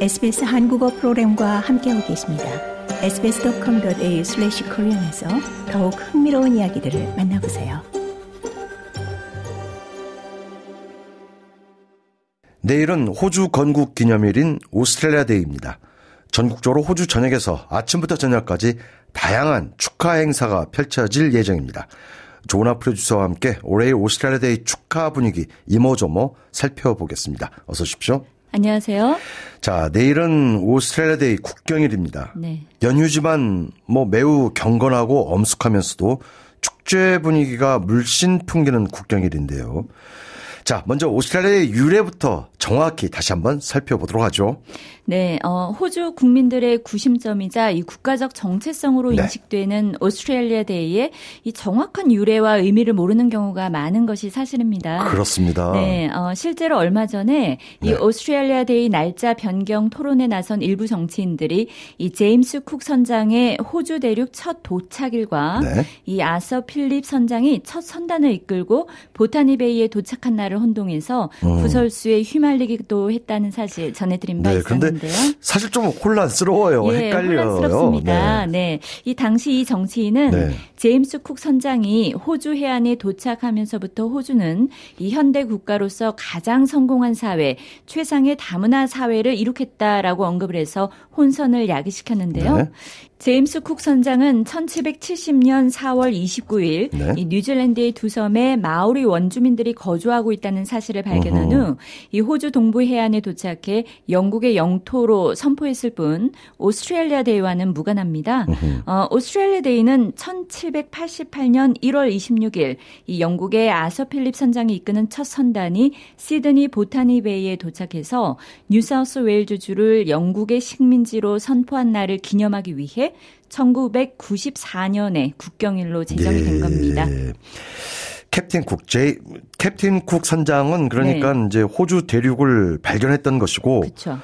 SBS 한국어 프로그램과 함께하고 계십니다. sbs.com.au/korean에서 더욱 흥미로운 이야기들을 만나보세요. 내일은 호주 건국 기념일인 오스트레일리아 데이입니다. 전국적으로 호주 전역에서 아침부터 저녁까지 다양한 축하 행사가 펼쳐질 예정입니다. 조나 프로듀서와 함께 올해의 오스트레일리아 데이 축하 분위기 이모저모 살펴보겠습니다. 어서 오십시오. 안녕하세요. 자, 내일은 오스트레일리아 데이 국경일입니다. 네. 연휴지만 뭐 매우 경건하고 엄숙하면서도 축제 분위기가 물씬 풍기는 국경일인데요. 자, 먼저 오스트레일리아의 유래부터 정확히 다시 한번 살펴보도록 하죠. 네, 어, 호주 국민들의 구심점이자 이 국가적 정체성으로 네. 인식되는 오스트레일리아 데이의 이 정확한 유래와 의미를 모르는 경우가 많은 것이 사실입니다. 그렇습니다. 네, 어, 실제로 얼마 전에 이 네. 오스트레일리아 데이 날짜 변경 토론에 나선 일부 정치인들이 이 제임스 쿡 선장의 호주 대륙 첫 도착일과 네. 이 아서 필립 선장이 첫 선단을 이끌고 보타니 베이에 도착한 날을 혼동해서 구설수에 휘말리기도 했다는 사실 전해드린 바 음. 네, 있었는데요. 사실 좀 혼란스러워요. 예, 헷갈려요. 혼란스럽습니다. 네. 네. 이 당시 이 정치인은 네. 제임스 쿡 선장이 호주 해안에 도착하면서부터 호주는 이 현대 국가로서 가장 성공한 사회, 최상의 다문화 사회를 이룩했다라고 언급을 해서 혼선을 야기시켰는데요. 네. 제임스 쿡 선장은 1770년 4월 29일 네. 이 뉴질랜드의 두 섬에 마오리 원주민들이 거주하고 있다는 사실을 발견한 후 이 호주 동부 해안에 도착해 영국의 영토로 선포했을 뿐 오스트레일리아 데이와는 무관합니다. 어, 오스트레일리아 데이는 1788년 1월 26일 이 영국의 아서 필립 선장이 이끄는 첫 선단이 시드니 보타니 베이에 도착해서 뉴사우스 웨일즈 주를 영국의 식민지로 선포한 날을 기념하기 위해 1994년에 국경일로 제정이 된 예. 겁니다. 캡틴 쿡, 제 캡틴 쿡 선장은 그러니까 이제 호주 대륙을 발견했던 것이고 그렇죠.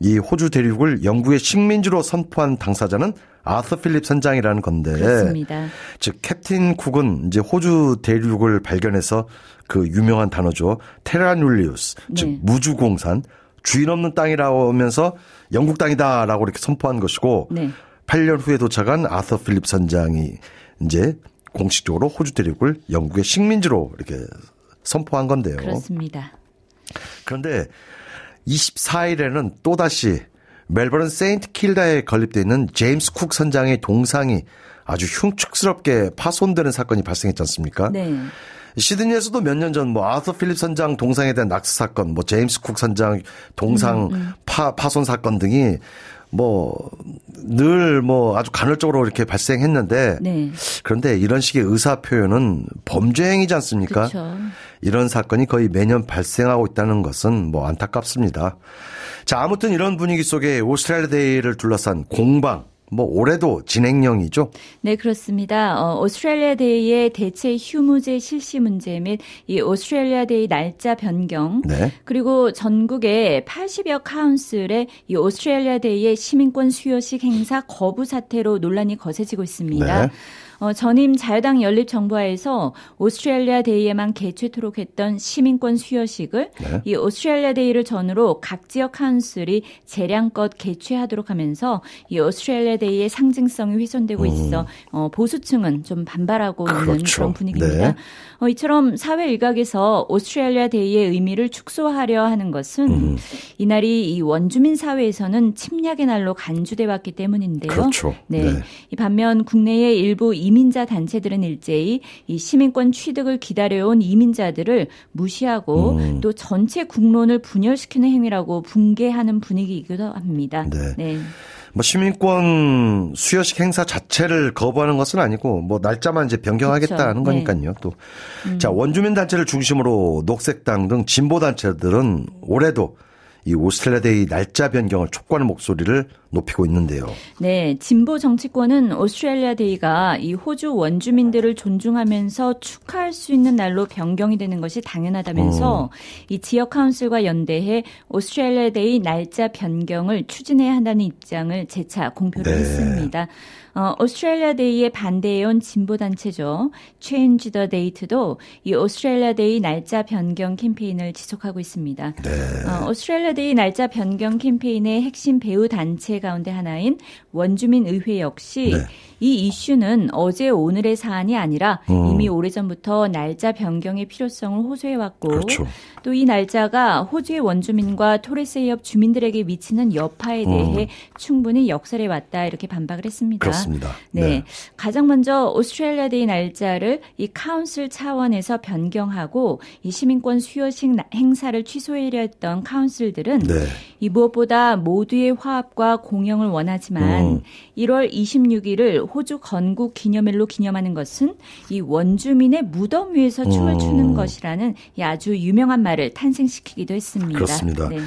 이 호주 대륙을 영국의 식민지로 선포한 당사자는 아서 필립 선장이라는 건데 그렇습니다. 즉 캡틴 쿡은 이제 호주 대륙을 발견해서 그 유명한 단어죠. 테라눌리우스 즉 네. 무주공산 주인 없는 땅이라고 하면서 영국 땅이다라고 이렇게 선포한 것이고 네. 8년 후에 도착한 아서 필립 선장이 이제 공식적으로 호주 대륙을 영국의 식민지로 이렇게 선포한 건데요. 그렇습니다. 그런데 24일에는 또다시 멜버른 세인트 킬다에 건립되어 있는 제임스 쿡 선장의 동상이 아주 흉측스럽게 파손되는 사건이 발생했지 않습니까? 네. 시드니에서도 몇 년 전 뭐 아서 필립 선장 동상에 대한 낙서 사건, 뭐 제임스 쿡 선장 동상 음, 파, 파손 사건 등이 뭐 늘 뭐 아주 간헐적으로 이렇게 발생했는데 네. 그런데 이런 식의 의사 표현은 범죄 행위지 않습니까? 그렇죠. 이런 사건이 거의 매년 발생하고 있다는 것은 뭐 안타깝습니다. 자, 아무튼 이런 분위기 속에 오스트레일리아 데이를 둘러싼 공방, 뭐 올해도 진행형이죠. 네, 그렇습니다. 어, 오스트레일리아 데이의 대체 휴무제 실시 문제 및 이 오스트레일리아 데이 날짜 변경, 네. 그리고 전국의 80여 council의 이 오스트레일리아 데이의 시민권 수여식 행사 거부 사태로 논란이 거세지고 있습니다. 네. 어, 전임 자유당 연립 정부하에서 오스트레일리아 데이에만 개최토록 했던 시민권 수여식을 네. 이 오스트레일리아 데이를 전후로 각 지역 council이 재량껏 개최하도록 하면서 이 오스트레일리아 데이의 상징성이 훼손되고 있어 어, 보수층은 좀 반발하고 있는 음. 그렇죠. 그런 분위기입니다. 네. 어, 이처럼 사회 일각에서 오스트레일리아 데이의 의미를 축소하려 하는 것은 음. 이날이 이 원주민 사회에서는 침략의 날로 간주돼 왔기 때문인데요. 그렇죠. 네. 네. 이 반면 국내의 일부 이민자 단체들은 일제히 이 시민권 취득을 기다려온 이민자들을 무시하고 음. 또 전체 국론을 분열시키는 행위라고 분개하는 분위기이기도 합니다. 네. 뭐 시민권 수여식 행사 자체를 거부하는 것은 아니고 뭐 날짜만 이제 변경하겠다는 그렇죠. 네. 거니까요. 또 자, 원주민 단체를 중심으로 녹색당 등 진보 단체들은 올해도 이 오스트레일리아 데이 날짜 변경을 촉구하는 목소리를 높이고 있는데요. 네, 진보 정치권은 오스트레일리아 데이가 이 호주 원주민들을 존중하면서 축하할 수 있는 날로 변경이 되는 것이 당연하다면서 음. 이 지역 council과 연대해 오스트레일리아 데이 날짜 변경을 추진해야 한다는 입장을 재차 공표를 네. 했습니다. 어, 오스트레일리아 데이에 반대해온 진보 단체죠. Change the Date도 이 오스트레일리아 데이 날짜 변경 캠페인을 지속하고 있습니다. 네. 어, 오스트레일리아 데이 날짜 변경 캠페인의 핵심 배후 단체 가운데 하나인 원주민 의회 역시 네. 이 이슈는 어제 오늘의 사안이 아니라 음. 이미 오래전부터 날짜 변경의 필요성을 호소해 왔고 그렇죠. 또 이 날짜가 호주의 원주민과 토레스해협 주민들에게 미치는 여파에 대해 음. 충분히 역설해 왔다 이렇게 반박을 했습니다. 그렇습니다. 네. 네. 가장 먼저 오스트레일리아 데이 날짜를 이 council 차원에서 변경하고 이 시민권 수여식 행사를 취소하려 했던 council들은 네. 이 무엇보다 모두의 화합과 공영을 원하지만 음. 1월 26일을 호주 건국 기념일로 기념하는 것은 이 원주민의 무덤 위에서 춤을 음. 추는 것이라는 아주 유명한 말을 탄생시키기도 했습니다. 그렇습니다. 네.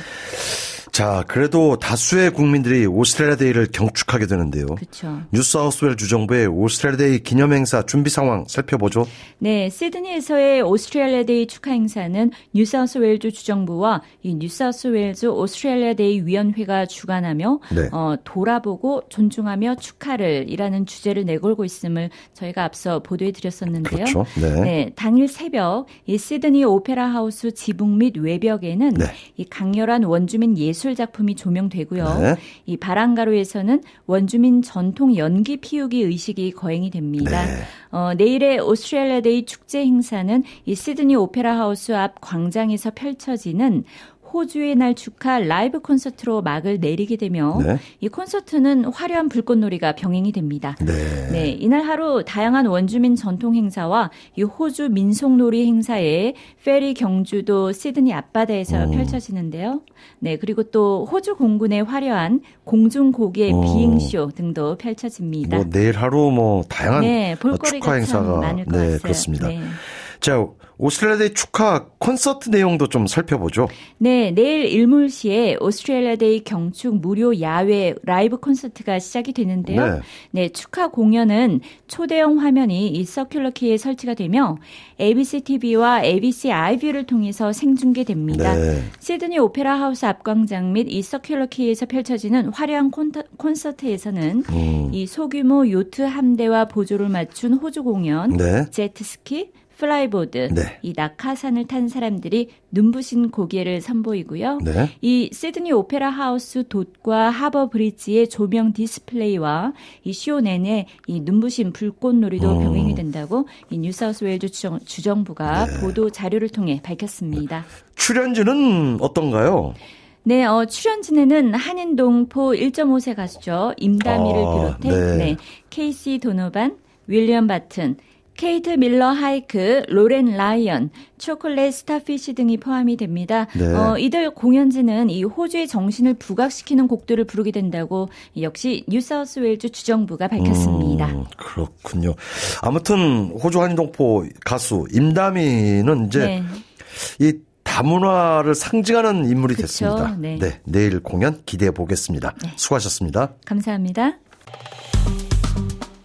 자, 그래도 다수의 국민들이 오스트레일리아 데이를 경축하게 되는데요. 그렇죠. 뉴사우스웰 주정부의 오스트레일리아 데이 기념 행사 준비 상황 살펴보죠. 네, 시드니에서의 오스트레일리아 데이 축하 행사는 뉴사우스웨일즈 주정부와 이 뉴사우스웨일즈 오스트레일리아 데이 위원회가 주관하며 네. 어, 돌아보고 존중하며 축하를 이라는 주제를 내걸고 있음을 저희가 앞서 보도해 드렸었는데요. 그렇죠. 네. 네. 당일 새벽 이 시드니 오페라 하우스 지붕 및 외벽에는 네. 이 강렬한 원주민 예술 예술 작품이 조명되고요. 네. 이 바랑가로에서는 원주민 전통 연기 피우기 의식이 거행이 됩니다. 네. 어, 내일의 오스트레일리아 데이 축제 행사는 이 시드니 오페라 하우스 앞 광장에서 펼쳐지는 호주의 날 축하 라이브 콘서트로 막을 내리게 되며 네. 이 콘서트는 화려한 불꽃놀이가 병행이 됩니다. 네. 네. 이날 하루 다양한 원주민 전통 행사와 이 호주 민속놀이 행사에 페리 경주도 시드니 앞바다에서 오. 펼쳐지는데요. 네, 그리고 또 호주 공군의 화려한 공중 곡예 비행쇼 등도 펼쳐집니다. 뭐 내일 하루 뭐 다양한 네, 축하 행사가 많을 것 네, 같아요. 그렇습니다. 네. 자, 오스트레일리아 데이 축하 콘서트 내용도 좀 살펴보죠. 네, 내일 일몰시에 오스트레일리아 데이 경축 무료 야외 라이브 콘서트가 시작이 되는데요. 네. 네, 축하 공연은 초대형 화면이 이 서큘러 키에 설치가 되며 ABC TV와 ABC iview를 통해서 생중계됩니다. 네. 시드니 오페라 하우스 앞광장 및 이 서큘러 키에서 펼쳐지는 화려한 콘서트 에서는 음. 이 소규모 요트 함대와 보조를 맞춘 호주 공연, 네. 제트스키, flyboard, 네. 이 낙하산을 탄 사람들이 눈부신 곡예를 선보이고요. 네. 이 시드니 오페라 하우스 돛과 하버 브릿지의 조명 디스플레이와 이 쇼 내내 이 눈부신 불꽃놀이도 음. 병행이 된다고 이 뉴사우스웨일즈 주정, 주정부가 네. 보도 자료를 통해 밝혔습니다. 출연진은 어떤가요? 네, 어, 출연진에는 한인동포 1.5세 가수죠. 임다미를 아, 비롯해 네. 네, 케이시 도노반, 윌리엄 바튼, 케이트 밀러 하이드키, 로렌 라이언, 초콜릿 스타피시 등이 포함이 됩니다. 네. 어, 이들 공연진은 이 호주의 정신을 부각시키는 곡들을 부르게 된다고 역시 뉴사우스웨일즈 주정부가 밝혔습니다. 음, 그렇군요. 아무튼 호주 한인동포 가수 임다미는 이제 네. 이 다문화를 상징하는 인물이 그쵸? 됐습니다. 네. 네. 내일 공연 기대해 보겠습니다. 네. 수고하셨습니다. 감사합니다.